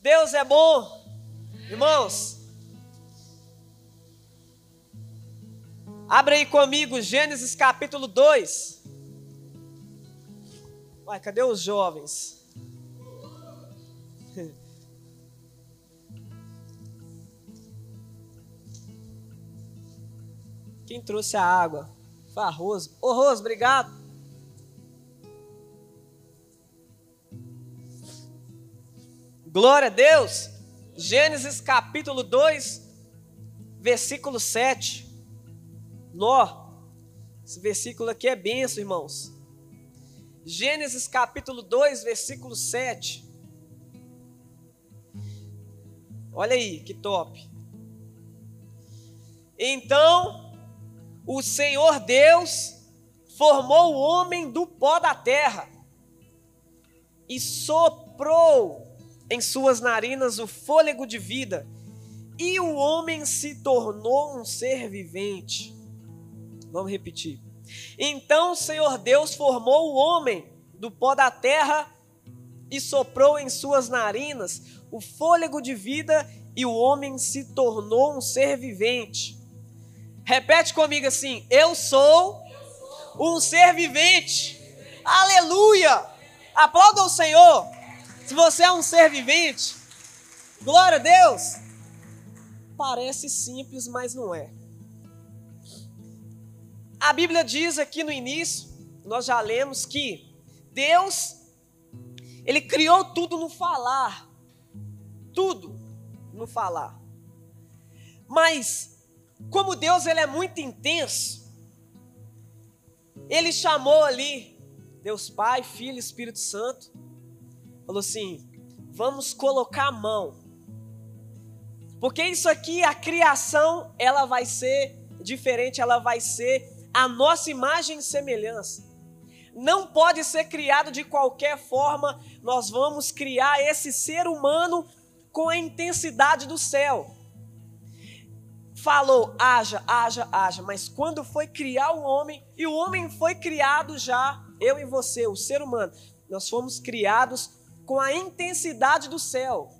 Deus é bom, irmãos. Abre aí comigo Gênesis capítulo 2. Uai, cadê os jovens? Quem trouxe a água? Foi a Rose. Ô Rose, obrigado. Glória a Deus. Gênesis capítulo 2, versículo 7. Nó. Esse versículo aqui é benção, irmãos. Gênesis capítulo 2, versículo 7. Olha aí, que top. Então, o Senhor Deus formou o homem do pó da terra e soprou em suas narinas o fôlego de vida, e o homem se tornou um ser vivente. Vamos repetir. Então o Senhor Deus formou o homem do pó da terra e soprou em suas narinas o fôlego de vida, e o homem se tornou um ser vivente. Repete comigo assim: Eu sou um ser vivente. Aleluia! Aplauda o Senhor. Se você é um ser vivente, glória a Deus. Parece simples, mas não é. A Bíblia diz aqui no início, nós já lemos que Deus ele criou tudo no falar. Tudo no falar. Mas como Deus ele é muito intenso, ele chamou ali Deus Pai, Filho Espírito Santo falou assim: vamos colocar a mão. Porque isso aqui, a criação, ela vai ser diferente, ela vai ser a nossa imagem e semelhança. Não pode ser criado de qualquer forma, nós vamos criar esse ser humano com a intensidade do céu. Falou, haja, haja, haja, mas quando foi criar o homem, e o homem foi criado já, eu e você, o ser humano, nós fomos criados com a intensidade do céu.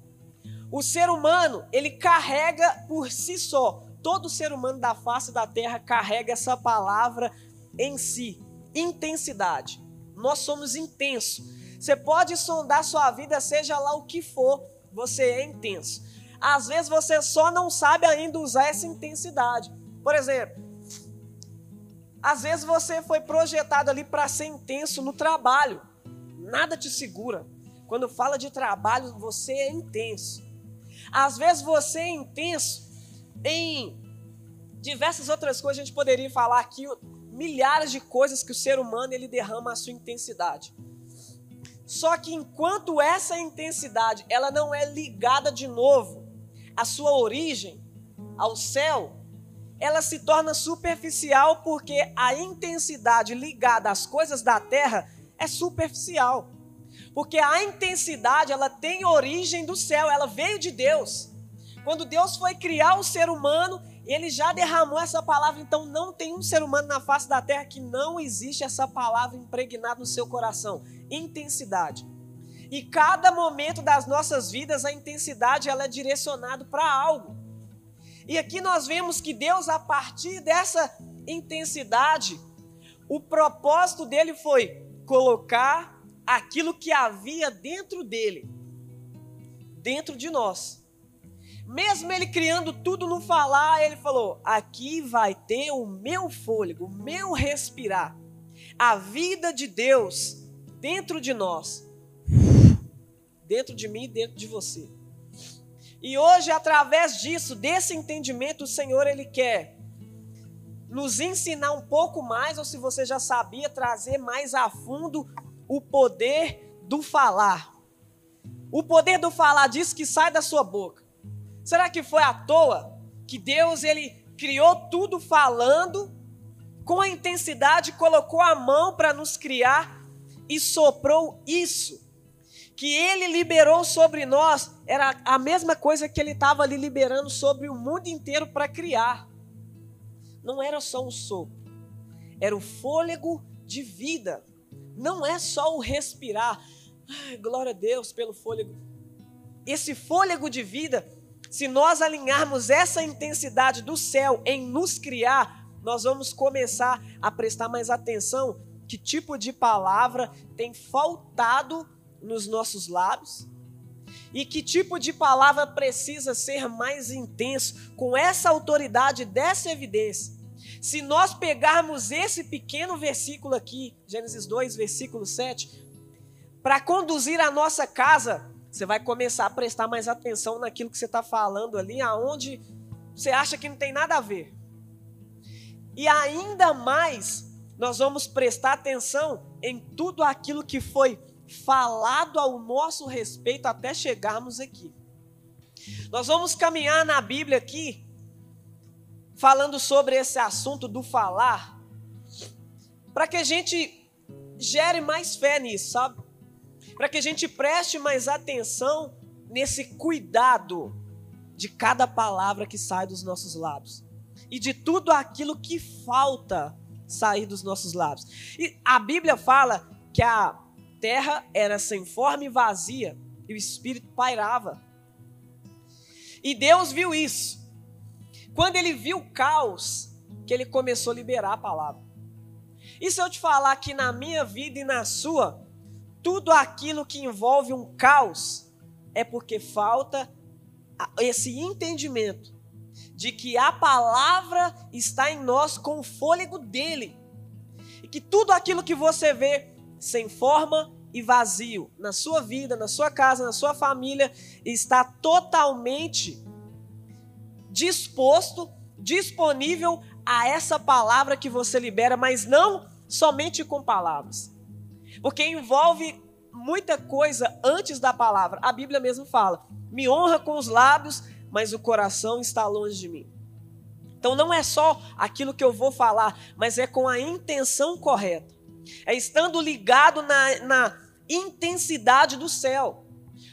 O ser humano, ele carrega por si só, todo ser humano da face da terra carrega essa palavra em si, intensidade. Nós somos intensos. Você pode sondar sua vida, seja lá o que for, você é intenso. Às vezes você só não sabe ainda usar essa intensidade. Por exemplo, às vezes você foi projetado ali para ser intenso no trabalho. Nada te segura. Quando fala de trabalho, você é intenso. Às vezes você é intenso em diversas outras coisas. A gente poderia falar aqui milhares de coisas que o ser humano ele derrama a sua intensidade. Só que enquanto essa intensidade ela não é ligada de novo à sua origem, ao céu, ela se torna superficial porque a intensidade ligada às coisas da terra é superficial. Porque a intensidade, ela tem origem do céu, ela veio de Deus. Quando Deus foi criar o ser humano, ele já derramou essa palavra, então não tem um ser humano na face da terra que não existe essa palavra impregnada no seu coração. Intensidade. E cada momento das nossas vidas, a intensidade ela é direcionada para algo. E aqui nós vemos que Deus, a partir dessa intensidade, o propósito dele foi colocar aquilo que havia dentro dele, dentro de nós. Mesmo ele criando tudo no falar, ele falou: aqui vai ter o meu fôlego, o meu respirar, a vida de Deus dentro de nós, dentro de mim e dentro de você. E hoje, através disso, desse entendimento, o Senhor ele quer nos ensinar um pouco mais, ou se você já sabia, trazer mais a fundo o poder do falar. O poder do falar diz que sai da sua boca. Será que foi à toa que Deus ele criou tudo falando com a intensidade, colocou a mão para nos criar e soprou isso? Que ele liberou sobre nós era a mesma coisa que ele estava ali liberando sobre o mundo inteiro para criar. Não era só um sopro, era o fôlego de vida não é só o respirar. Ai, glória a Deus pelo fôlego. Esse fôlego de vida, se nós alinharmos essa intensidade do céu em nos criar, nós vamos começar a prestar mais atenção que tipo de palavra tem faltado nos nossos lábios e que tipo de palavra precisa ser mais intenso com essa autoridade dessa evidência. Se nós pegarmos esse pequeno versículo aqui, Gênesis 2, versículo 7, para conduzir a nossa casa, você vai começar a prestar mais atenção naquilo que você está falando ali, aonde você acha que não tem nada a ver. E ainda mais, nós vamos prestar atenção em tudo aquilo que foi falado ao nosso respeito até chegarmos aqui. Nós vamos caminhar na Bíblia aqui, falando sobre esse assunto do falar, para que a gente gere mais fé nisso, sabe? Para que a gente preste mais atenção nesse cuidado de cada palavra que sai dos nossos lábios e de tudo aquilo que falta sair dos nossos lábios. E a Bíblia fala que a terra era sem forma e vazia, e o Espírito pairava. E Deus viu isso. Quando ele viu o caos, que ele começou a liberar a palavra. E se eu te falar que na minha vida e na sua, tudo aquilo que envolve um caos é porque falta esse entendimento de que a palavra está em nós com o fôlego dele. E que tudo aquilo que você vê sem forma e vazio na sua vida, na sua casa, na sua família, está totalmente disposto, disponível a essa palavra que você libera, mas não somente com palavras. Porque envolve muita coisa antes da palavra. A Bíblia mesmo fala: "Me honra com os lábios, mas o coração está longe de mim". Então não é só aquilo que eu vou falar, mas é com a intenção correta. É estando ligado na, na intensidade do céu.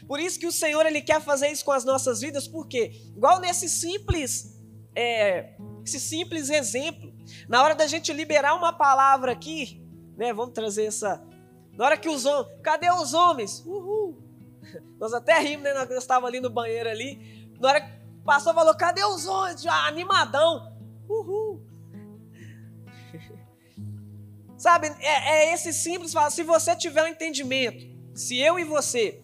Por isso que o Senhor ele quer fazer isso com as nossas vidas, porque igual nesse simples, é, esse simples exemplo, na hora da gente liberar uma palavra aqui, né? Vamos trazer essa. Na hora que os homens, cadê os homens? Uhul! Nós até rimos, né? Nós estávamos ali no banheiro ali. Na hora que o pastor falou, cadê os homens? Ah, animadão. Uhul! Sabe, é, é esse simples falar. Se você tiver um entendimento, se eu e você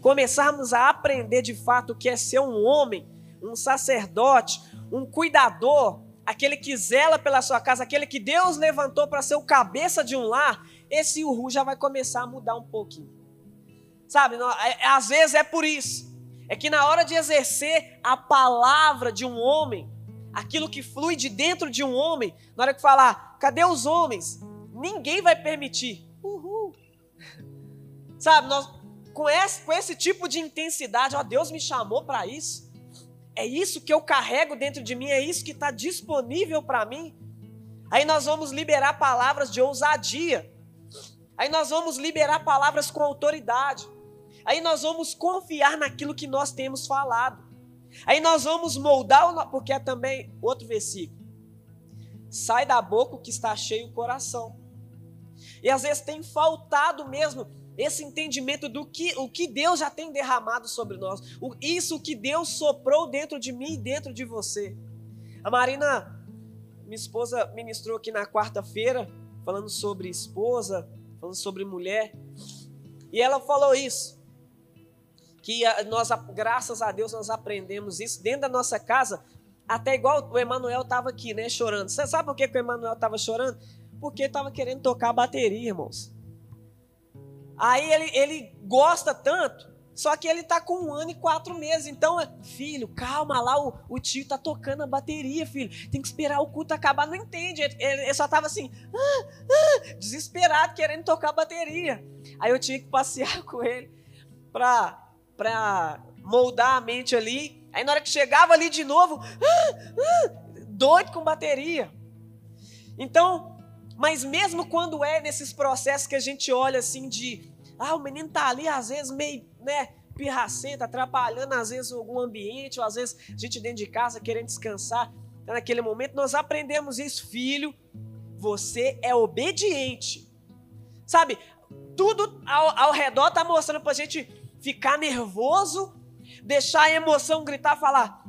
começarmos a aprender de fato o que é ser um homem, um sacerdote, um cuidador, aquele que zela pela sua casa, aquele que Deus levantou para ser o cabeça de um lar, esse urru já vai começar a mudar um pouquinho. Sabe, é, às vezes é por isso. É que na hora de exercer a palavra de um homem, aquilo que flui de dentro de um homem, na hora que falar, cadê os homens? ninguém vai permitir. Uhul. Sabe, nós, com, esse, com esse tipo de intensidade, ó, Deus me chamou para isso. É isso que eu carrego dentro de mim, é isso que está disponível para mim. Aí nós vamos liberar palavras de ousadia. Aí nós vamos liberar palavras com autoridade. Aí nós vamos confiar naquilo que nós temos falado. Aí nós vamos moldar, o, porque é também outro versículo. Sai da boca o que está cheio o coração. E às vezes tem faltado mesmo esse entendimento do que o que Deus já tem derramado sobre nós. O, isso que Deus soprou dentro de mim e dentro de você. A Marina, minha esposa, ministrou aqui na quarta-feira, falando sobre esposa, falando sobre mulher. E ela falou isso. Que nós, graças a Deus, nós aprendemos isso dentro da nossa casa, até igual o Emanuel estava aqui, né, chorando. Você sabe por que, que o Emanuel estava chorando? porque estava querendo tocar bateria, irmãos. Aí ele, ele gosta tanto, só que ele está com um ano e quatro meses. Então, filho, calma lá, o, o tio está tocando a bateria, filho. Tem que esperar o culto acabar. Não entende. Ele, ele só estava assim, ah, ah, desesperado, querendo tocar a bateria. Aí eu tinha que passear com ele para moldar a mente ali. Aí na hora que chegava ali de novo, ah, doido com bateria. Então, mas mesmo quando é nesses processos que a gente olha assim de, ah, o menino tá ali às vezes meio, né, pirracento, atrapalhando às vezes algum ambiente, ou às vezes a gente dentro de casa querendo descansar. Então, naquele momento nós aprendemos isso, filho, você é obediente. Sabe, tudo ao, ao redor está mostrando para a gente ficar nervoso, deixar a emoção gritar, falar: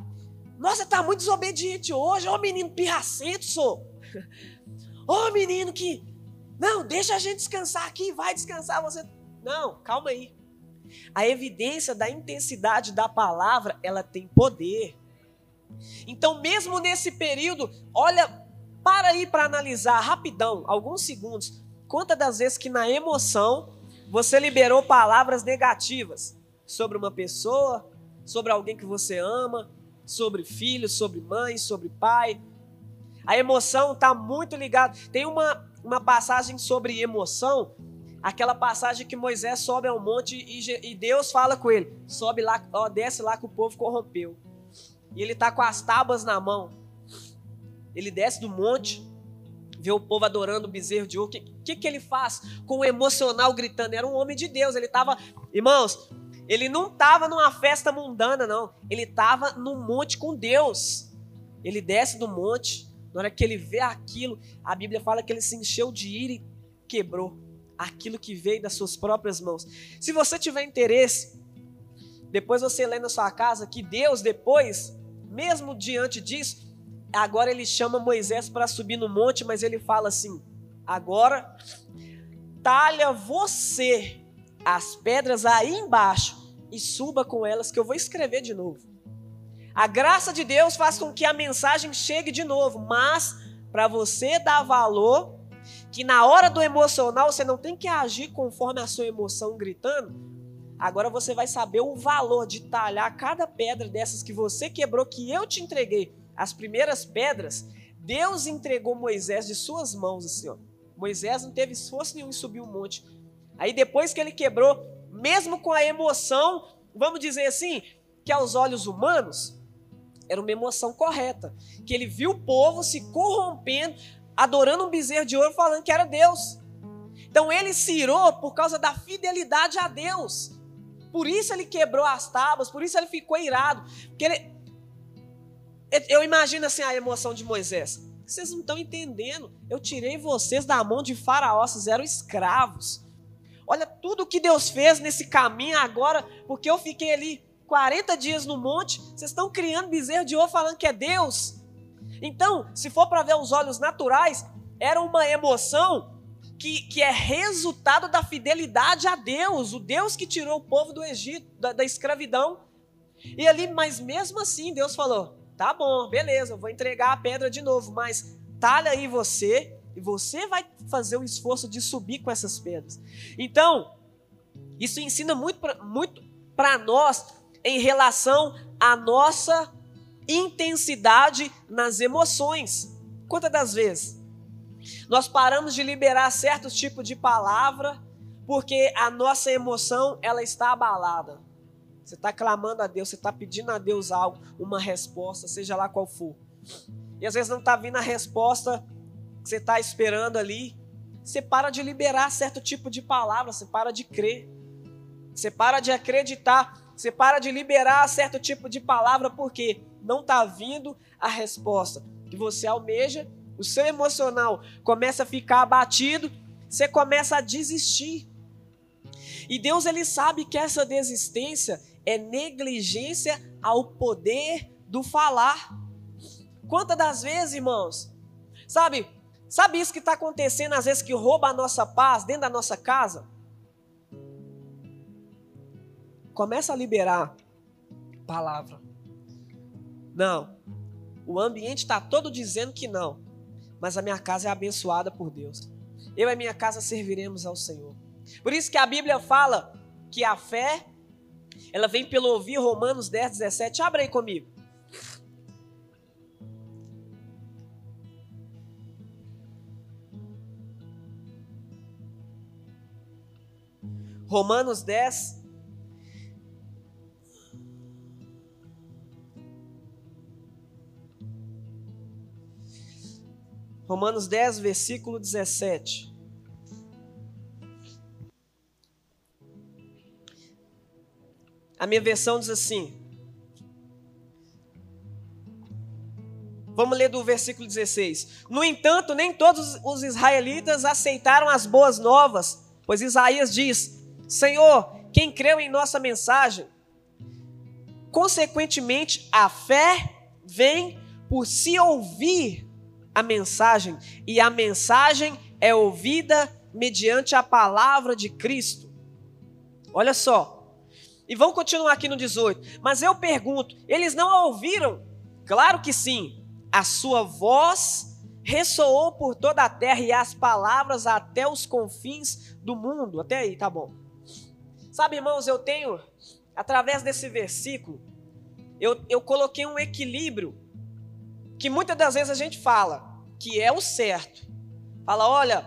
Nossa, tá muito desobediente hoje, ô menino pirracento, sou. Ô menino que. Não, deixa a gente descansar aqui, vai descansar você. Não, calma aí. A evidência da intensidade da palavra, ela tem poder. Então, mesmo nesse período, olha, para aí para analisar rapidão, alguns segundos. Quantas das vezes que na emoção você liberou palavras negativas sobre uma pessoa, sobre alguém que você ama, sobre filho, sobre mãe, sobre pai. A emoção está muito ligada. Tem uma, uma passagem sobre emoção, aquela passagem que Moisés sobe ao monte e, e Deus fala com ele: sobe lá, ó, desce lá que o povo corrompeu. E ele está com as tábuas na mão. Ele desce do monte, vê o povo adorando o bezerro de ouro. O que, que, que ele faz com o emocional gritando? Era um homem de Deus. Ele estava, irmãos, ele não estava numa festa mundana, não. Ele estava no monte com Deus. Ele desce do monte. Na hora que ele vê aquilo, a Bíblia fala que ele se encheu de ira e quebrou aquilo que veio das suas próprias mãos. Se você tiver interesse, depois você lê na sua casa que Deus, depois, mesmo diante disso, agora ele chama Moisés para subir no monte, mas ele fala assim: agora talha você as pedras aí embaixo e suba com elas, que eu vou escrever de novo. A graça de Deus faz com que a mensagem chegue de novo, mas para você dar valor, que na hora do emocional você não tem que agir conforme a sua emoção gritando, agora você vai saber o valor de talhar cada pedra dessas que você quebrou, que eu te entreguei as primeiras pedras, Deus entregou Moisés de suas mãos, assim, ó. Moisés não teve esforço nenhum em subir um monte. Aí depois que ele quebrou, mesmo com a emoção, vamos dizer assim, que aos olhos humanos, era uma emoção correta. Que ele viu o povo se corrompendo, adorando um bezerro de ouro, falando que era Deus. Então ele se irou por causa da fidelidade a Deus. Por isso ele quebrou as tábuas, por isso ele ficou irado. Porque ele, eu imagino assim a emoção de Moisés. Vocês não estão entendendo. Eu tirei vocês da mão de Faraó, vocês eram escravos. Olha tudo que Deus fez nesse caminho agora, porque eu fiquei ali 40 dias no monte. Vocês estão criando bezerro de ouro falando que é Deus. Então, se for para ver os olhos naturais, era uma emoção que, que é resultado da fidelidade a Deus, o Deus que tirou o povo do Egito, da, da escravidão. E ali, mas mesmo assim, Deus falou: Tá bom, beleza, eu vou entregar a pedra de novo, mas talha aí você e você vai fazer o esforço de subir com essas pedras. Então, isso ensina muito para muito nós em relação à nossa intensidade nas emoções. Quantas das vezes nós paramos de liberar certos tipos de palavra porque a nossa emoção ela está abalada. Você está clamando a Deus, você está pedindo a Deus algo, uma resposta, seja lá qual for. E às vezes não está vindo a resposta que você está esperando ali. Você para de liberar certo tipo de palavra, você para de crer. Você para de acreditar, você para de liberar certo tipo de palavra porque não está vindo a resposta que você almeja. O seu emocional começa a ficar abatido, você começa a desistir. E Deus ele sabe que essa desistência é negligência ao poder do falar. Quantas das vezes, irmãos, sabe, sabe isso que está acontecendo às vezes que rouba a nossa paz dentro da nossa casa? Começa a liberar palavra. Não, o ambiente está todo dizendo que não, mas a minha casa é abençoada por Deus. Eu e a minha casa serviremos ao Senhor. Por isso que a Bíblia fala que a fé ela vem pelo ouvir Romanos 10, 17. Abra aí comigo. Romanos 10. Romanos 10, versículo 17. A minha versão diz assim. Vamos ler do versículo 16. No entanto, nem todos os israelitas aceitaram as boas novas Pois Isaías diz: Senhor, quem creu em nossa mensagem, consequentemente a fé vem por se ouvir a mensagem, e a mensagem é ouvida mediante a palavra de Cristo. Olha só. E vamos continuar aqui no 18. Mas eu pergunto: eles não a ouviram? Claro que sim. A sua voz ressoou por toda a terra e as palavras até os confins do mundo. Até aí, tá bom. Sabe, irmãos, eu tenho, através desse versículo, eu, eu coloquei um equilíbrio que muitas das vezes a gente fala, que é o certo. Fala, olha,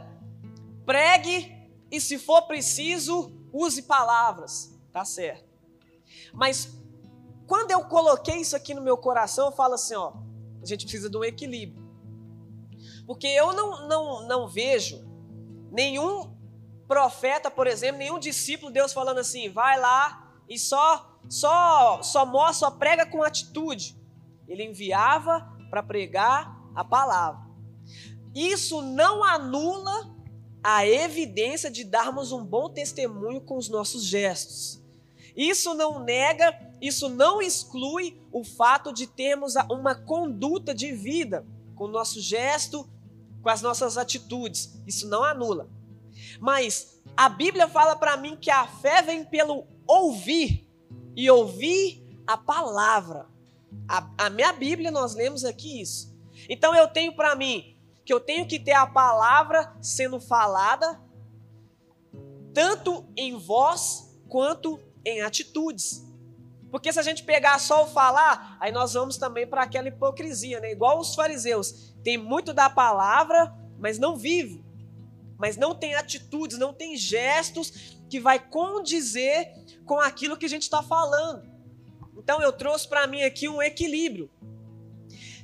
pregue e se for preciso, use palavras. Tá certo. Mas quando eu coloquei isso aqui no meu coração, eu falo assim, ó, a gente precisa de um equilíbrio. Porque eu não, não, não vejo nenhum profeta, por exemplo, nenhum discípulo Deus falando assim, vai lá e só só só mostra, só prega com atitude. Ele enviava para pregar a palavra. Isso não anula a evidência de darmos um bom testemunho com os nossos gestos. Isso não nega, isso não exclui o fato de termos uma conduta de vida com o nosso gesto, com as nossas atitudes. Isso não anula. Mas a Bíblia fala para mim que a fé vem pelo ouvir e ouvir a palavra. A, a minha Bíblia nós lemos aqui isso. Então eu tenho para mim que eu tenho que ter a palavra sendo falada, tanto em voz quanto em atitudes. Porque se a gente pegar só o falar, aí nós vamos também para aquela hipocrisia, né? Igual os fariseus. Tem muito da palavra, mas não vive. Mas não tem atitudes, não tem gestos que vai condizer com aquilo que a gente está falando. Então eu trouxe para mim aqui um equilíbrio.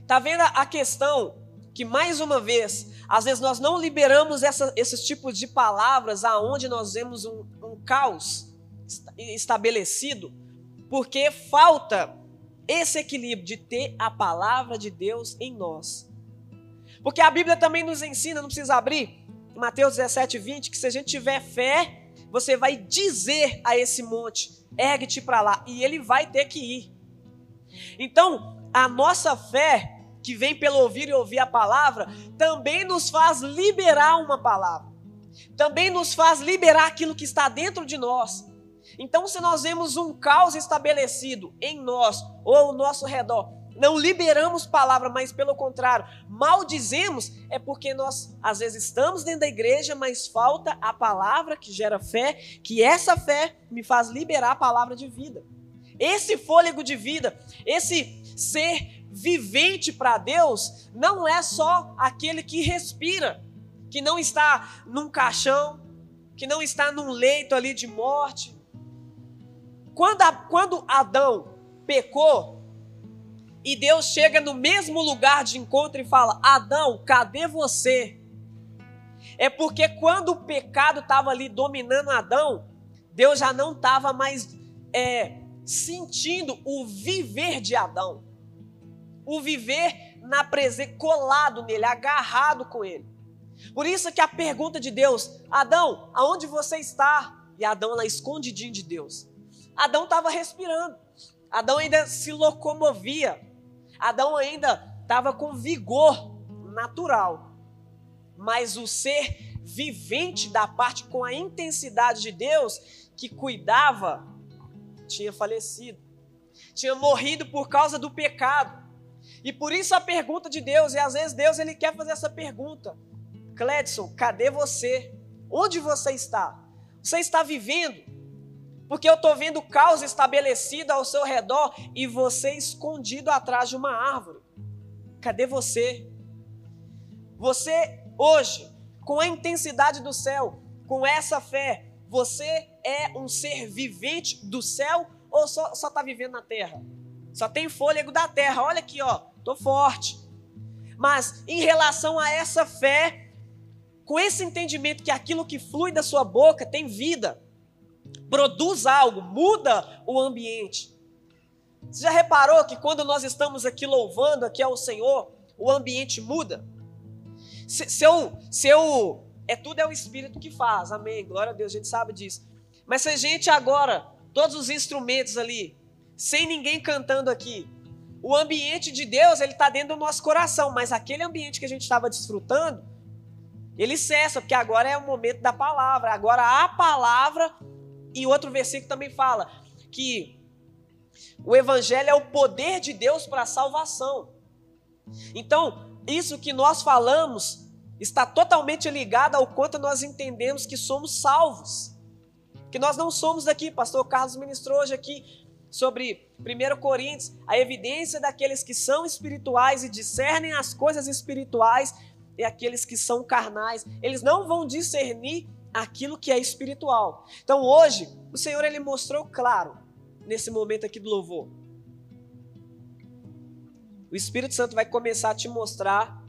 Tá vendo a questão que mais uma vez, às vezes nós não liberamos essa, esses tipos de palavras aonde nós vemos um, um caos estabelecido, porque falta esse equilíbrio de ter a palavra de Deus em nós. Porque a Bíblia também nos ensina, não precisa abrir, Mateus 17, 20, que se a gente tiver fé, você vai dizer a esse monte, ergue-te para lá, e ele vai ter que ir. Então, a nossa fé que vem pelo ouvir e ouvir a palavra, também nos faz liberar uma palavra. Também nos faz liberar aquilo que está dentro de nós. Então, se nós vemos um caos estabelecido em nós ou ao nosso redor, não liberamos palavra, mas pelo contrário, maldizemos, é porque nós às vezes estamos dentro da igreja, mas falta a palavra que gera fé, que essa fé me faz liberar a palavra de vida. Esse fôlego de vida, esse ser vivente para Deus não é só aquele que respira, que não está num caixão, que não está num leito ali de morte. Quando, a, quando Adão pecou, e Deus chega no mesmo lugar de encontro e fala: Adão, cadê você? É porque quando o pecado estava ali dominando Adão, Deus já não estava mais é, sentindo o viver de Adão o viver na presença, colado nele, agarrado com ele. Por isso que a pergunta de Deus, Adão, aonde você está? E Adão lá escondidinho de Deus. Adão estava respirando. Adão ainda se locomovia. Adão ainda estava com vigor natural. Mas o ser vivente da parte com a intensidade de Deus que cuidava tinha falecido. Tinha morrido por causa do pecado. E por isso a pergunta de Deus, e às vezes Deus ele quer fazer essa pergunta: Cledson, cadê você? Onde você está? Você está vivendo? Porque eu estou vendo caos estabelecido ao seu redor e você escondido atrás de uma árvore. Cadê você? Você hoje, com a intensidade do céu, com essa fé, você é um ser vivente do céu ou só está vivendo na terra? Só tem fôlego da terra. Olha aqui, ó, tô forte. Mas em relação a essa fé, com esse entendimento que aquilo que flui da sua boca tem vida, produz algo, muda o ambiente. Você já reparou que quando nós estamos aqui louvando aqui ao Senhor, o ambiente muda? Se, se eu, se eu é tudo é o Espírito que faz. Amém. Glória a Deus, a gente sabe disso. Mas se a gente agora, todos os instrumentos ali, sem ninguém cantando aqui, o ambiente de Deus, ele está dentro do nosso coração, mas aquele ambiente que a gente estava desfrutando, ele cessa, porque agora é o momento da palavra. Agora a palavra, e outro versículo também fala que o evangelho é o poder de Deus para a salvação. Então, isso que nós falamos está totalmente ligado ao quanto nós entendemos que somos salvos. Que nós não somos daqui, pastor Carlos ministrou hoje aqui sobre 1 Coríntios, a evidência daqueles que são espirituais e discernem as coisas espirituais e aqueles que são carnais. Eles não vão discernir aquilo que é espiritual. Então hoje, o Senhor ele mostrou claro nesse momento aqui do louvor. O Espírito Santo vai começar a te mostrar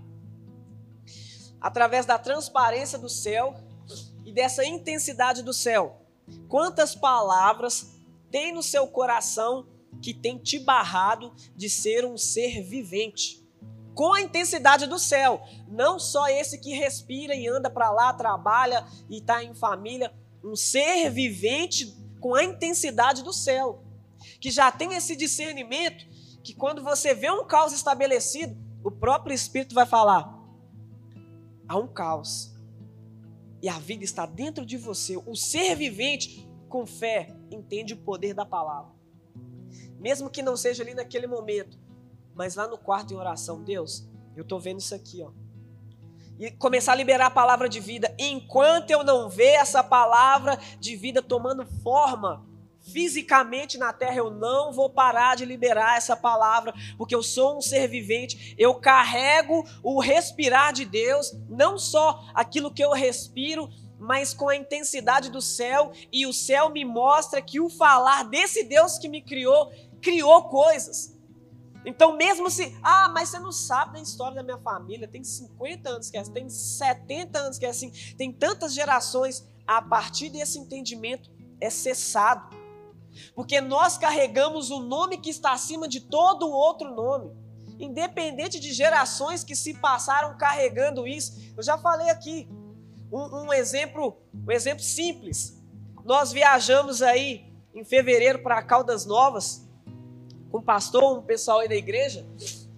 através da transparência do céu e dessa intensidade do céu. Quantas palavras tem no seu coração que tem te barrado de ser um ser vivente? Com a intensidade do céu, não só esse que respira e anda para lá, trabalha e está em família, um ser vivente com a intensidade do céu, que já tem esse discernimento que quando você vê um caos estabelecido, o próprio Espírito vai falar: há um caos. E a vida está dentro de você. O ser vivente, com fé, entende o poder da palavra. Mesmo que não seja ali naquele momento, mas lá no quarto em oração, Deus, eu estou vendo isso aqui, ó. E começar a liberar a palavra de vida. Enquanto eu não ver essa palavra de vida tomando forma, fisicamente na terra, eu não vou parar de liberar essa palavra, porque eu sou um ser vivente, eu carrego o respirar de Deus, não só aquilo que eu respiro, mas com a intensidade do céu, e o céu me mostra que o falar desse Deus que me criou, criou coisas. Então, mesmo se, ah, mas você não sabe da história da minha família, tem 50 anos que é assim, tem 70 anos que é assim, tem tantas gerações, a partir desse entendimento é cessado. Porque nós carregamos o nome que está acima de todo outro nome. Independente de gerações que se passaram carregando isso. Eu já falei aqui. Um, um exemplo, um exemplo simples. Nós viajamos aí em fevereiro para Caldas Novas com o pastor, um pessoal aí da igreja.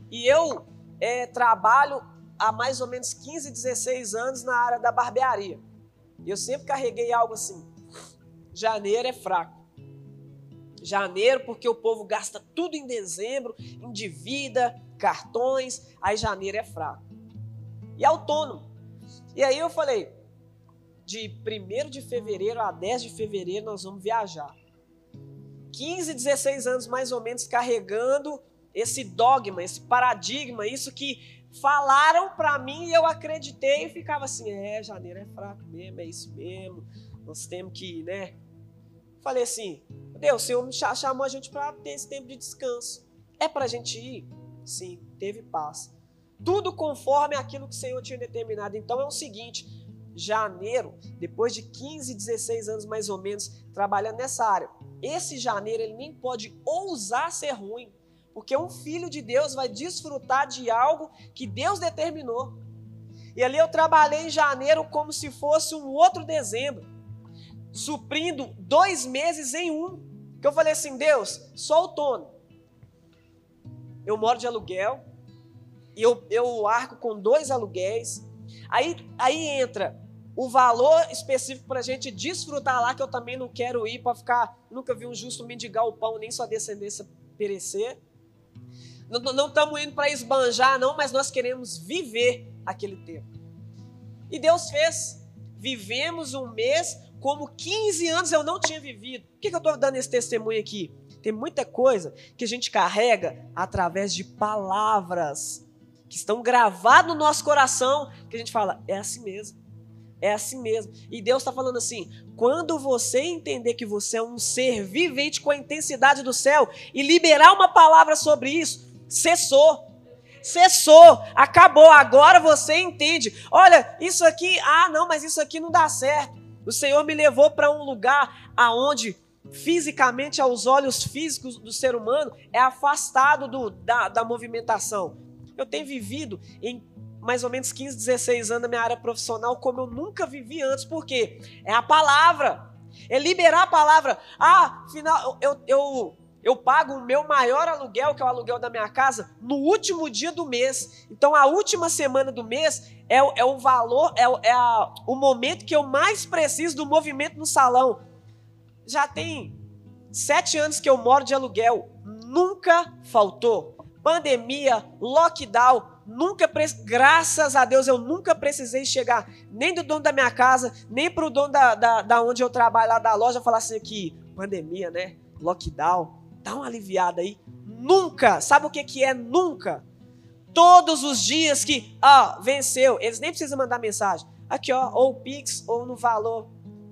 E eu é, trabalho há mais ou menos 15, 16 anos na área da barbearia. E eu sempre carreguei algo assim. Janeiro é fraco janeiro, porque o povo gasta tudo em dezembro, endivida, cartões, aí janeiro é fraco. E autônomo. E aí eu falei, de 1 de fevereiro a 10 de fevereiro nós vamos viajar. 15, 16 anos mais ou menos carregando esse dogma, esse paradigma, isso que falaram para mim e eu acreditei e ficava assim, é, janeiro é fraco mesmo, é isso mesmo, nós temos que, né? Falei assim, Deus, o Senhor me chamou a gente para ter esse tempo de descanso. É para a gente ir? Sim, teve paz. Tudo conforme aquilo que o Senhor tinha determinado. Então é o seguinte: janeiro, depois de 15, 16 anos mais ou menos trabalhando nessa área, esse janeiro ele nem pode ousar ser ruim, porque um filho de Deus vai desfrutar de algo que Deus determinou. E ali eu trabalhei em janeiro como se fosse um outro dezembro, suprindo dois meses em um. Que eu falei assim, Deus, sou autônomo. Eu moro de aluguel. E eu, eu arco com dois aluguéis. Aí, aí entra o valor específico para a gente desfrutar lá, que eu também não quero ir para ficar. Nunca vi um justo mendigar o pão, nem sua descendência perecer. Não estamos indo para esbanjar, não, mas nós queremos viver aquele tempo. E Deus fez. Vivemos um mês como 15 anos eu não tinha vivido. Por que, que eu estou dando esse testemunho aqui? Tem muita coisa que a gente carrega através de palavras que estão gravadas no nosso coração, que a gente fala, é assim mesmo. É assim mesmo. E Deus está falando assim: quando você entender que você é um ser vivente com a intensidade do céu e liberar uma palavra sobre isso, cessou. Cessou, acabou. Agora você entende. Olha, isso aqui, ah, não, mas isso aqui não dá certo. O Senhor me levou para um lugar aonde fisicamente aos olhos físicos do ser humano é afastado do, da, da movimentação. Eu tenho vivido em mais ou menos 15, 16 anos na minha área profissional como eu nunca vivi antes. Por quê? É a palavra. É liberar a palavra. Ah, final, eu, eu, eu pago o meu maior aluguel, que é o aluguel da minha casa, no último dia do mês. Então, a última semana do mês é, é o valor, é, é a, o momento que eu mais preciso do movimento no salão. Já tem sete anos que eu moro de aluguel. Nunca faltou. Pandemia, lockdown, nunca, graças a Deus, eu nunca precisei chegar nem do dono da minha casa, nem para o dono da, da, da onde eu trabalho, lá da loja, falar assim aqui, pandemia, né? Lockdown, dá uma aliviada aí. Nunca, sabe o que, que é nunca? Todos os dias que, ó, venceu, eles nem precisam mandar mensagem. Aqui, ó, ou Pix, ou no valor,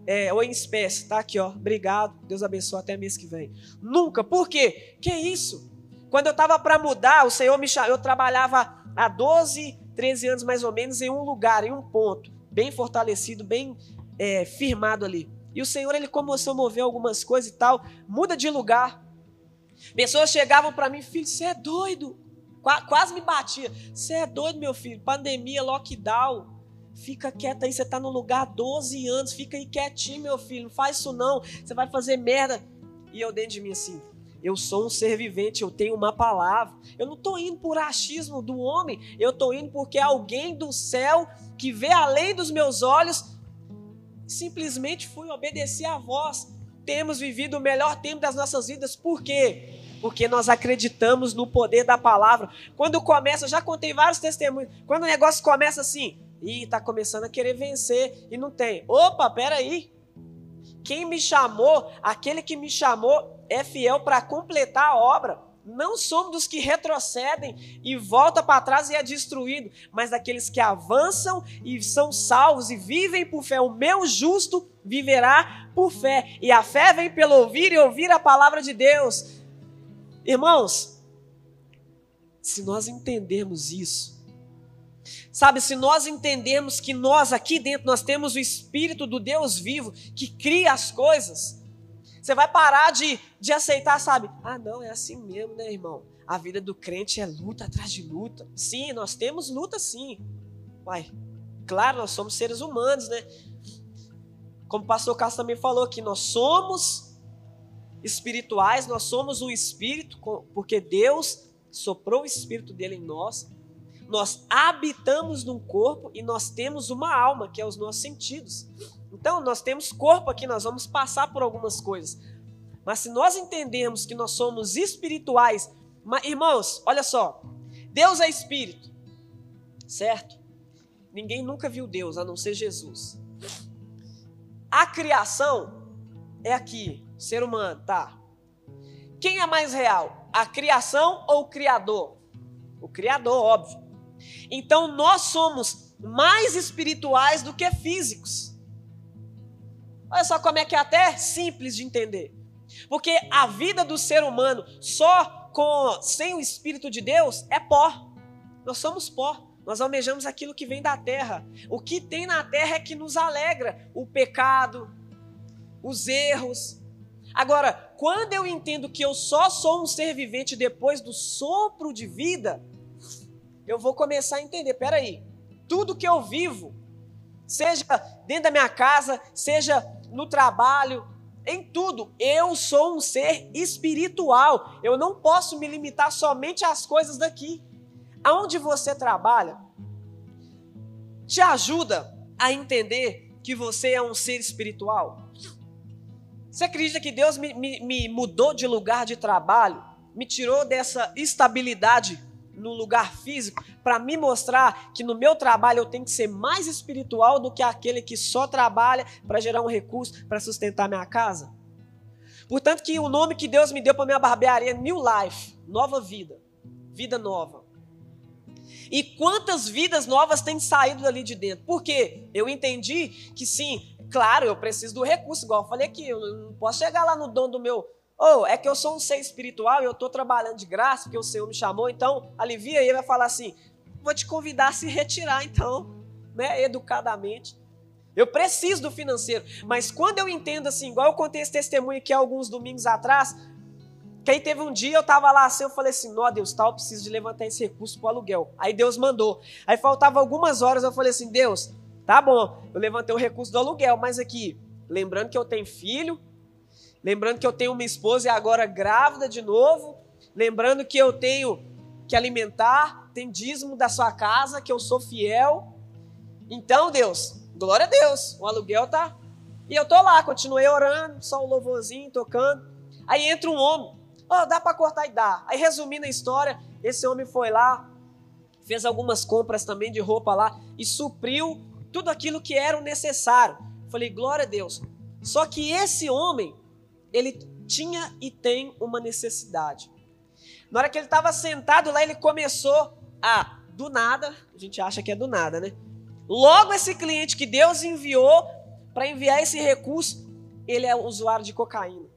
é, ou em espécie, tá aqui, ó, obrigado, Deus abençoe até mês que vem. Nunca, por quê? Que isso? Quando eu estava para mudar, o Senhor me chamou, eu trabalhava há 12, 13 anos mais ou menos em um lugar, em um ponto, bem fortalecido, bem é, firmado ali. E o Senhor, ele começou a mover algumas coisas e tal, muda de lugar. Pessoas chegavam para mim, filho, você é doido. quase me batia. Você é doido, meu filho. Pandemia, lockdown. Fica quieto aí, você está no lugar há 12 anos. Fica aí quietinho, meu filho. Não faz isso não. Você vai fazer merda. E eu dentro de mim assim, eu sou um ser vivente, eu tenho uma palavra. Eu não estou indo por achismo do homem, eu estou indo porque alguém do céu que vê além dos meus olhos. Simplesmente fui obedecer à voz. Temos vivido o melhor tempo das nossas vidas, por quê? Porque nós acreditamos no poder da palavra. Quando começa, eu já contei vários testemunhos. Quando o negócio começa assim, e está começando a querer vencer e não tem. Opa, peraí. Quem me chamou, aquele que me chamou, é fiel para completar a obra. Não somos dos que retrocedem e volta para trás e é destruído, mas daqueles que avançam e são salvos e vivem por fé. O meu justo viverá por fé. E a fé vem pelo ouvir e ouvir a palavra de Deus. Irmãos, se nós entendermos isso, Sabe, se nós entendermos que nós aqui dentro nós temos o espírito do Deus vivo que cria as coisas, você vai parar de, de aceitar, sabe? Ah, não, é assim mesmo, né, irmão? A vida do crente é luta atrás de luta. Sim, nós temos luta, sim. Uai, claro, nós somos seres humanos, né? Como o pastor Castro também falou aqui, nós somos espirituais, nós somos um espírito, porque Deus soprou o espírito dele em nós. Nós habitamos num corpo e nós temos uma alma, que é os nossos sentidos. Então, nós temos corpo aqui, nós vamos passar por algumas coisas. Mas se nós entendemos que nós somos espirituais, irmãos, olha só, Deus é espírito, certo? Ninguém nunca viu Deus a não ser Jesus. A criação é aqui, ser humano, tá? Quem é mais real? A criação ou o Criador? O Criador, óbvio. Então nós somos mais espirituais do que físicos. Olha só como é que é até simples de entender. Porque a vida do ser humano só com sem o espírito de Deus é pó. Nós somos pó. Nós almejamos aquilo que vem da terra. O que tem na terra é que nos alegra o pecado, os erros. Agora, quando eu entendo que eu só sou um ser vivente depois do sopro de vida, eu vou começar a entender, peraí, tudo que eu vivo, seja dentro da minha casa, seja no trabalho, em tudo. Eu sou um ser espiritual. Eu não posso me limitar somente às coisas daqui. Aonde você trabalha, te ajuda a entender que você é um ser espiritual? Você acredita que Deus me, me, me mudou de lugar de trabalho, me tirou dessa estabilidade no lugar físico para me mostrar que no meu trabalho eu tenho que ser mais espiritual do que aquele que só trabalha para gerar um recurso para sustentar minha casa? Portanto, que o nome que Deus me deu para minha barbearia é New Life, nova vida, vida nova. E quantas vidas novas têm saído dali de dentro? Porque eu entendi que sim, claro, eu preciso do recurso, igual eu falei aqui, eu não posso chegar lá no dono do meu ou oh, é que eu sou um ser espiritual e eu estou trabalhando de graça porque o Senhor me chamou, então alivia. E ele vai falar assim: vou te convidar a se retirar, então, né, educadamente. Eu preciso do financeiro, mas quando eu entendo assim, igual eu contei esse testemunho aqui alguns domingos atrás, Que aí teve um dia, eu tava lá assim, eu falei assim, nó Deus, tal, eu preciso de levantar esse recurso pro aluguel. Aí Deus mandou. Aí faltava algumas horas, eu falei assim, Deus, tá bom, eu levantei o recurso do aluguel, mas aqui, lembrando que eu tenho filho, lembrando que eu tenho uma esposa e agora grávida de novo, lembrando que eu tenho que alimentar, tem dízimo da sua casa, que eu sou fiel. Então, Deus, glória a Deus, o aluguel tá. E eu tô lá, continuei orando, só um louvorzinho tocando. Aí entra um homem, oh, dá para cortar e dá. Aí resumindo a história, esse homem foi lá, fez algumas compras também de roupa lá e supriu tudo aquilo que era o necessário. Falei, glória a Deus. Só que esse homem, ele tinha e tem uma necessidade. Na hora que ele estava sentado lá, ele começou a, do nada, a gente acha que é do nada, né? Logo esse cliente que Deus enviou para enviar esse recurso, ele é usuário de cocaína.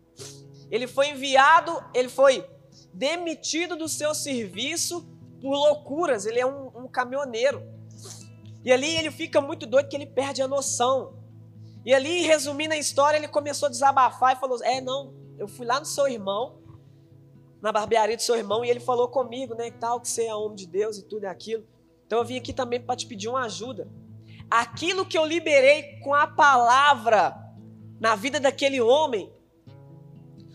Ele foi enviado, ele foi demitido do seu serviço por loucuras. Ele é um, um caminhoneiro. E ali ele fica muito doido que ele perde a noção. E ali, resumindo a história, ele começou a desabafar e falou: É, não, eu fui lá no seu irmão, na barbearia do seu irmão, e ele falou comigo, né, tal, que você é homem de Deus e tudo e aquilo. Então eu vim aqui também para te pedir uma ajuda. Aquilo que eu liberei com a palavra na vida daquele homem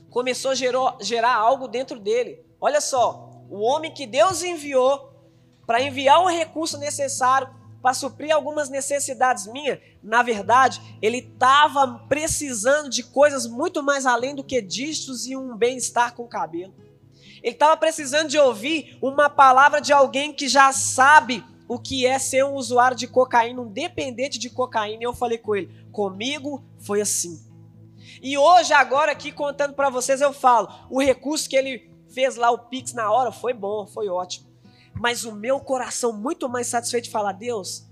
começou a gerou, gerar algo dentro dele. Olha só, o homem que Deus enviou para enviar o recurso necessário para suprir algumas necessidades minhas, na verdade, ele estava precisando de coisas muito mais além do que discos e um bem-estar com o cabelo. Ele estava precisando de ouvir uma palavra de alguém que já sabe o que é ser um usuário de cocaína, um dependente de cocaína. E eu falei com ele: comigo foi assim. E hoje, agora aqui contando para vocês, eu falo: o recurso que ele fez lá, o Pix na hora, foi bom, foi ótimo mas o meu coração muito mais satisfeito de falar: Deus,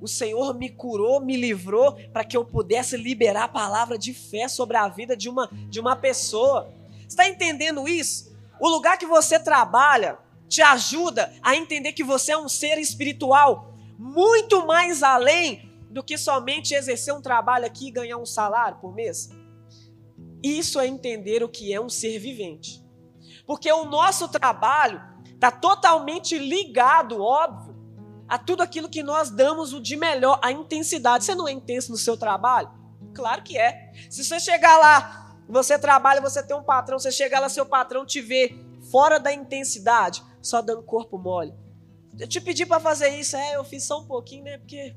o Senhor me curou, me livrou para que eu pudesse liberar a palavra de fé sobre a vida de uma, de uma pessoa. Está entendendo isso? O lugar que você trabalha te ajuda a entender que você é um ser espiritual muito mais além do que somente exercer um trabalho aqui e ganhar um salário por mês. Isso é entender o que é um ser vivente. Porque o nosso trabalho está totalmente ligado, óbvio, a tudo aquilo que nós damos o de melhor, a intensidade. Você não é intenso no seu trabalho? Claro que é. Se você chegar lá, você trabalha, você tem um patrão, você chegar lá, seu patrão te vê fora da intensidade, só dando corpo mole. Eu te pedi para fazer isso, é, eu fiz só um pouquinho, né? Porque,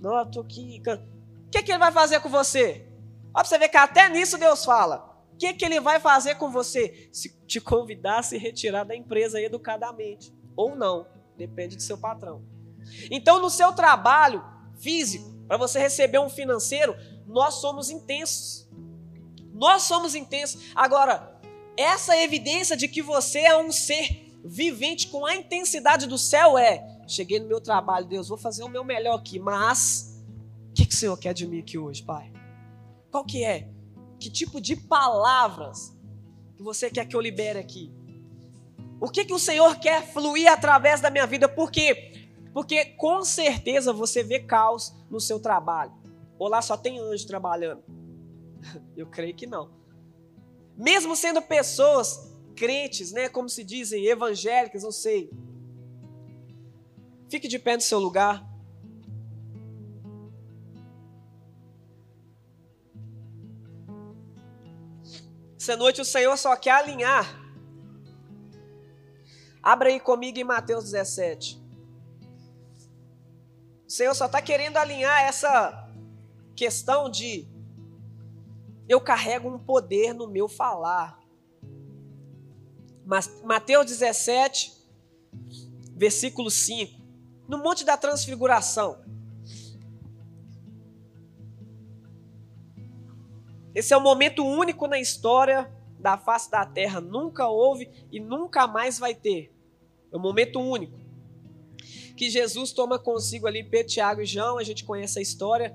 não, eu tô aqui. O que, que ele vai fazer com você? Ó, pra você ver que até nisso Deus fala que, que ele vai fazer com você? Se te convidar a se retirar da empresa educadamente. Ou não, depende do seu patrão. Então, no seu trabalho físico, para você receber um financeiro, nós somos intensos. Nós somos intensos. Agora, essa evidência de que você é um ser vivente com a intensidade do céu é: cheguei no meu trabalho, Deus, vou fazer o meu melhor aqui, mas o que, que o Senhor quer de mim aqui hoje, Pai? Qual que é? Que tipo de palavras que você quer que eu libere aqui? O que, que o Senhor quer fluir através da minha vida? Por quê? Porque com certeza você vê caos no seu trabalho. Ou lá só tem anjo trabalhando. Eu creio que não. Mesmo sendo pessoas crentes, né, como se dizem, evangélicas, não sei. Fique de pé no seu lugar. Essa noite o Senhor só quer alinhar. Abra aí comigo em Mateus 17. O Senhor só está querendo alinhar essa questão de eu carrego um poder no meu falar. Mateus 17, versículo 5. No Monte da Transfiguração. Esse é um momento único na história da face da terra. Nunca houve e nunca mais vai ter. É um momento único. Que Jesus toma consigo ali Pedro, Tiago e João, a gente conhece a história.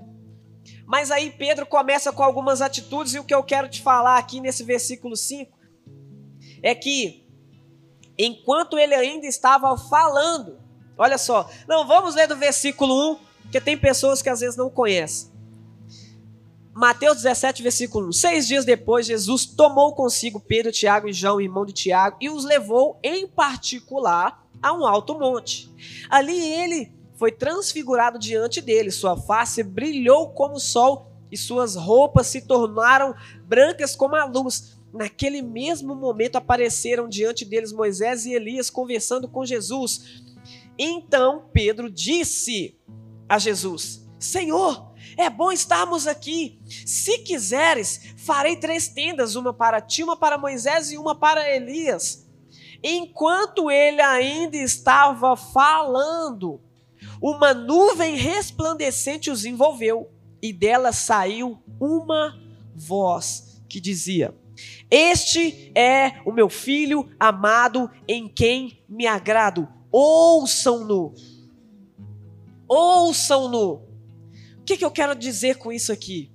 Mas aí Pedro começa com algumas atitudes, e o que eu quero te falar aqui nesse versículo 5 é que, enquanto ele ainda estava falando, olha só, não, vamos ler do versículo 1, porque tem pessoas que às vezes não conhecem. Mateus 17, versículo 1. Seis dias depois, Jesus tomou consigo Pedro, Tiago e João, irmão de Tiago, e os levou em particular a um alto monte. Ali ele foi transfigurado diante dele, sua face brilhou como o sol e suas roupas se tornaram brancas como a luz. Naquele mesmo momento apareceram diante deles Moisés e Elias conversando com Jesus. Então Pedro disse a Jesus: Senhor, é bom estarmos aqui. Se quiseres, farei três tendas: uma para ti, uma para Moisés e uma para Elias. Enquanto ele ainda estava falando, uma nuvem resplandecente os envolveu, e dela saiu uma voz que dizia: Este é o meu filho amado em quem me agrado. Ouçam-no. Ouçam-no. Que, que eu quero dizer com isso aqui?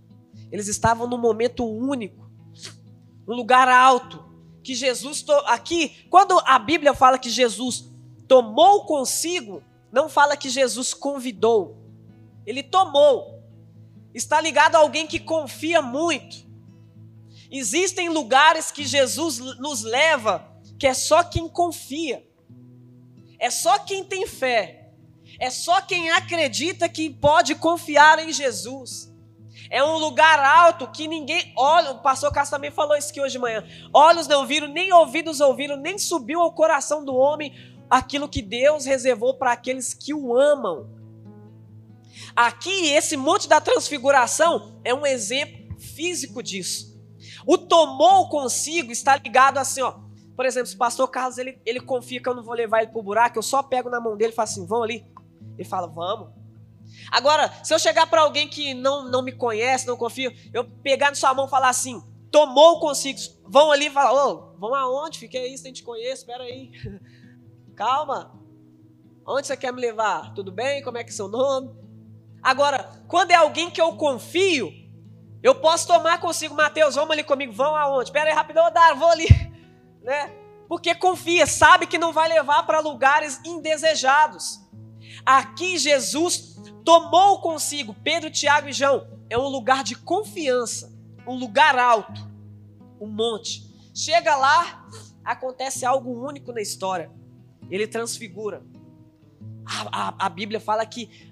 Eles estavam num momento único, num lugar alto, que Jesus aqui, quando a Bíblia fala que Jesus tomou consigo, não fala que Jesus convidou. Ele tomou. Está ligado a alguém que confia muito. Existem lugares que Jesus nos leva que é só quem confia. É só quem tem fé. É só quem acredita que pode confiar em Jesus. É um lugar alto que ninguém olha. O pastor Castro também falou isso aqui hoje de manhã. Olhos não viram, nem ouvidos ouviram, nem subiu ao coração do homem aquilo que Deus reservou para aqueles que o amam. Aqui, esse monte da transfiguração é um exemplo físico disso. O tomou consigo está ligado assim, ó. Por exemplo, se o pastor Carlos ele, ele confia que eu não vou levar ele para o buraco, eu só pego na mão dele e falo assim: vão ali. Ele fala: vamos. Agora, se eu chegar para alguém que não, não me conhece, não confio, eu pegar na sua mão e falar assim: tomou consigo, vão ali e falar: ô, vão aonde? Fiquei isso, nem te conheço, espera aí. Calma. Onde você quer me levar? Tudo bem? Como é que é seu nome? Agora, quando é alguém que eu confio, eu posso tomar consigo, Mateus, vamos ali comigo, vão aonde? Espera aí, rapidão, dar, vou ali. né? Porque confia, sabe que não vai levar para lugares indesejados. Aqui Jesus tomou consigo Pedro, Tiago e João. É um lugar de confiança, um lugar alto, um monte. Chega lá, acontece algo único na história. Ele transfigura. A, a, a Bíblia fala que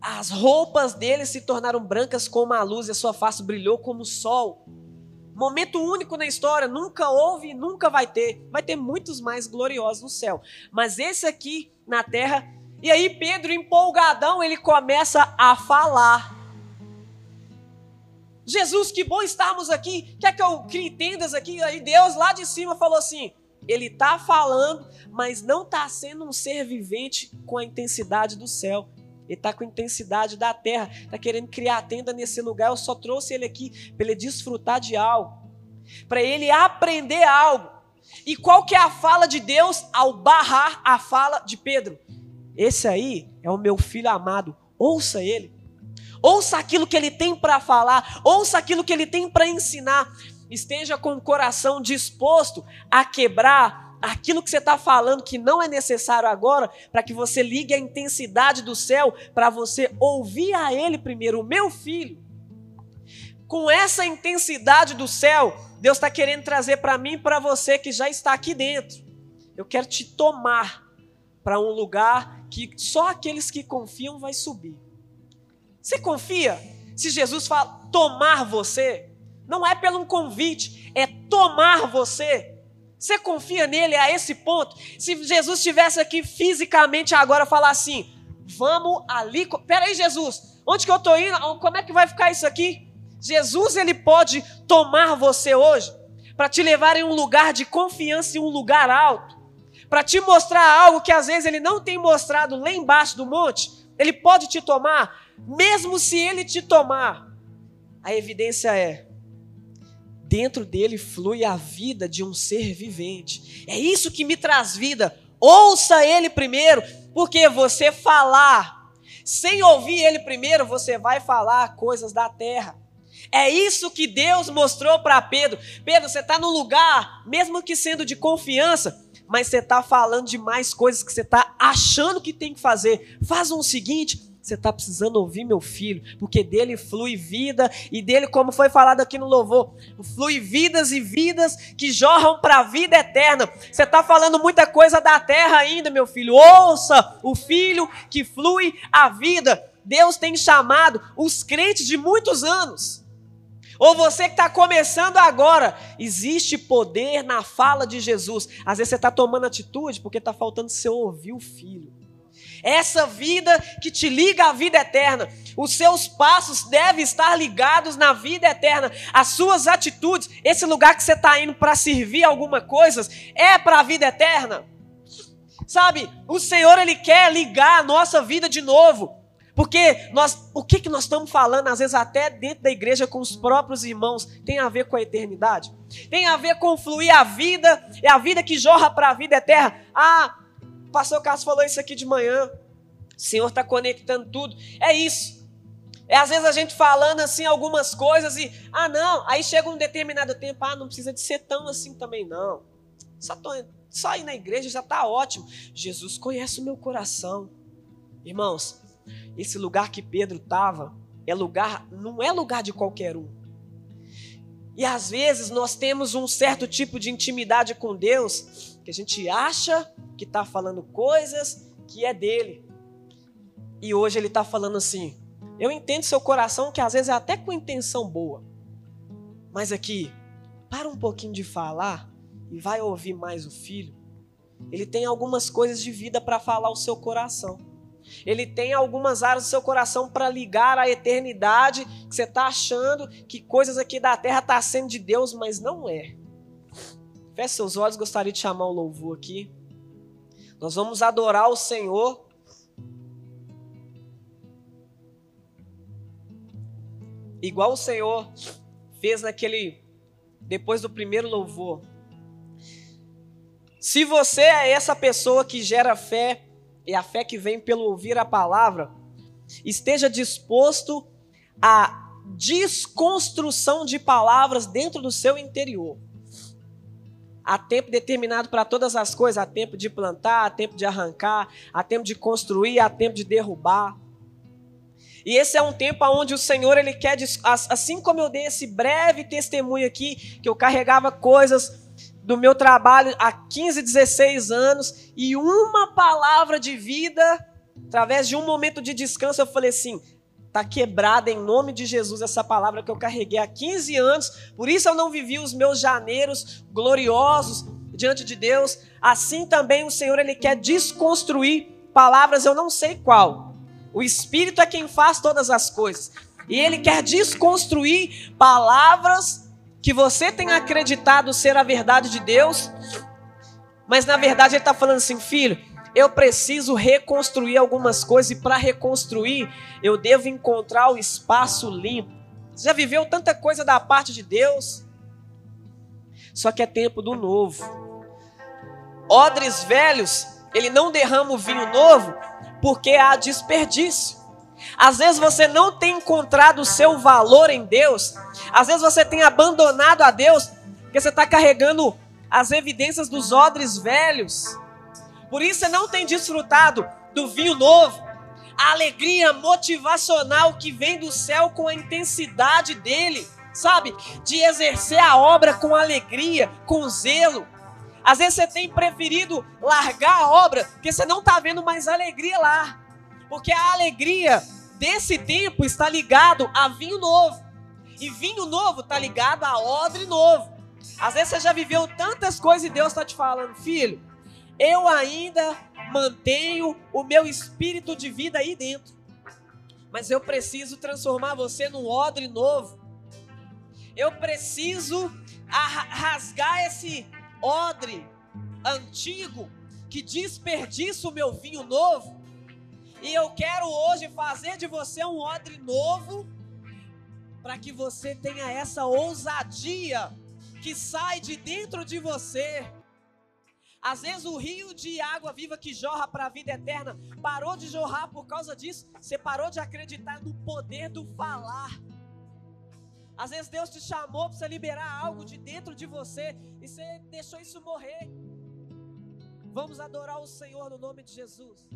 as roupas dele se tornaram brancas como a luz e a sua face brilhou como o sol. Momento único na história, nunca houve e nunca vai ter. Vai ter muitos mais gloriosos no céu. Mas esse aqui na terra. E aí, Pedro, empolgadão, ele começa a falar. Jesus, que bom estarmos aqui. Quer que eu crie tendas aqui? Aí Deus lá de cima falou assim: Ele está falando, mas não está sendo um ser vivente com a intensidade do céu. Ele está com a intensidade da terra, está querendo criar tenda nesse lugar. Eu só trouxe ele aqui para ele desfrutar de algo, para ele aprender algo. E qual que é a fala de Deus ao barrar a fala de Pedro? Esse aí é o meu filho amado, ouça ele. Ouça aquilo que ele tem para falar, ouça aquilo que ele tem para ensinar. Esteja com o coração disposto a quebrar aquilo que você está falando que não é necessário agora, para que você ligue a intensidade do céu, para você ouvir a Ele primeiro, o meu filho. Com essa intensidade do céu, Deus está querendo trazer para mim e para você que já está aqui dentro. Eu quero te tomar para um lugar que só aqueles que confiam vai subir. Você confia? Se Jesus fala tomar você, não é pelo um convite, é tomar você. Você confia nele a esse ponto? Se Jesus estivesse aqui fisicamente agora falar assim, vamos ali, peraí Jesus, onde que eu estou indo? Como é que vai ficar isso aqui? Jesus ele pode tomar você hoje para te levar em um lugar de confiança em um lugar alto, para te mostrar algo que às vezes ele não tem mostrado lá embaixo do monte. Ele pode te tomar, mesmo se ele te tomar. A evidência é dentro dele flui a vida de um ser vivente. É isso que me traz vida. Ouça ele primeiro, porque você falar, sem ouvir ele primeiro, você vai falar coisas da terra. É isso que Deus mostrou para Pedro. Pedro, você está no lugar, mesmo que sendo de confiança, mas você está falando de mais coisas que você está achando que tem que fazer. Faz o seguinte: Você está precisando ouvir meu filho, porque dele flui vida e dele, como foi falado aqui no louvor, flui vidas e vidas que jorram para a vida eterna. Você está falando muita coisa da terra ainda, meu filho. Ouça o filho que flui a vida. Deus tem chamado os crentes de muitos anos. Ou você que está começando agora, existe poder na fala de Jesus. Às vezes você está tomando atitude porque está faltando você ouvir o filho. Essa vida que te liga à vida eterna. Os seus passos devem estar ligados na vida eterna. As suas atitudes, esse lugar que você está indo para servir alguma coisa, é para a vida eterna. Sabe, o Senhor ele quer ligar a nossa vida de novo. Porque nós, o que, que nós estamos falando, às vezes até dentro da igreja com os próprios irmãos, tem a ver com a eternidade. Tem a ver com fluir a vida, é a vida que jorra para a vida eterna. Ah, o pastor Carlos falou isso aqui de manhã. O Senhor está conectando tudo. É isso. É às vezes a gente falando assim algumas coisas e, ah, não, aí chega um determinado tempo, ah, não precisa de ser tão assim também, não. Só, tô, só ir na igreja já está ótimo. Jesus conhece o meu coração. Irmãos, esse lugar que Pedro estava é lugar, não é lugar de qualquer um. E às vezes nós temos um certo tipo de intimidade com Deus que a gente acha que está falando coisas que é dele. E hoje ele está falando assim: eu entendo seu coração que às vezes é até com intenção boa, mas aqui, para um pouquinho de falar e vai ouvir mais o filho. Ele tem algumas coisas de vida para falar ao seu coração. Ele tem algumas áreas do seu coração para ligar à eternidade, que você está achando que coisas aqui da terra estão tá sendo de Deus, mas não é. Feche seus olhos, gostaria de chamar o louvor aqui. Nós vamos adorar o Senhor. Igual o Senhor fez naquele depois do primeiro louvor. Se você é essa pessoa que gera fé, e a fé que vem pelo ouvir a palavra, esteja disposto à desconstrução de palavras dentro do seu interior. Há tempo determinado para todas as coisas. Há tempo de plantar, há tempo de arrancar, há tempo de construir, há tempo de derrubar. E esse é um tempo onde o Senhor ele quer, assim como eu dei esse breve testemunho aqui, que eu carregava coisas do meu trabalho há 15, 16 anos e uma palavra de vida, através de um momento de descanso, eu falei assim: Está quebrada em nome de Jesus essa palavra que eu carreguei há 15 anos. Por isso eu não vivi os meus janeiros gloriosos diante de Deus. Assim também o Senhor ele quer desconstruir palavras, eu não sei qual. O Espírito é quem faz todas as coisas. E ele quer desconstruir palavras que você tem acreditado ser a verdade de Deus, mas na verdade ele está falando assim, filho, eu preciso reconstruir algumas coisas e para reconstruir eu devo encontrar o espaço limpo. Você já viveu tanta coisa da parte de Deus? Só que é tempo do novo. Odres velhos, ele não derrama o vinho novo porque há desperdício. Às vezes você não tem encontrado o seu valor em Deus. Às vezes você tem abandonado a Deus porque você está carregando as evidências dos odres velhos. Por isso você não tem desfrutado do vinho novo, a alegria motivacional que vem do céu com a intensidade dele, sabe? De exercer a obra com alegria, com zelo. Às vezes você tem preferido largar a obra porque você não está vendo mais alegria lá. Porque a alegria desse tempo está ligado a vinho novo. E vinho novo está ligado a odre novo. Às vezes você já viveu tantas coisas e Deus está te falando, filho, eu ainda mantenho o meu espírito de vida aí dentro. Mas eu preciso transformar você num odre novo. Eu preciso rasgar esse odre antigo que desperdiça o meu vinho novo. E eu quero hoje fazer de você um odre novo para que você tenha essa ousadia que sai de dentro de você às vezes o rio de água viva que jorra para a vida eterna parou de jorrar por causa disso. Você parou de acreditar no poder do falar. Às vezes Deus te chamou para você liberar algo de dentro de você e você deixou isso morrer. Vamos adorar o Senhor no nome de Jesus.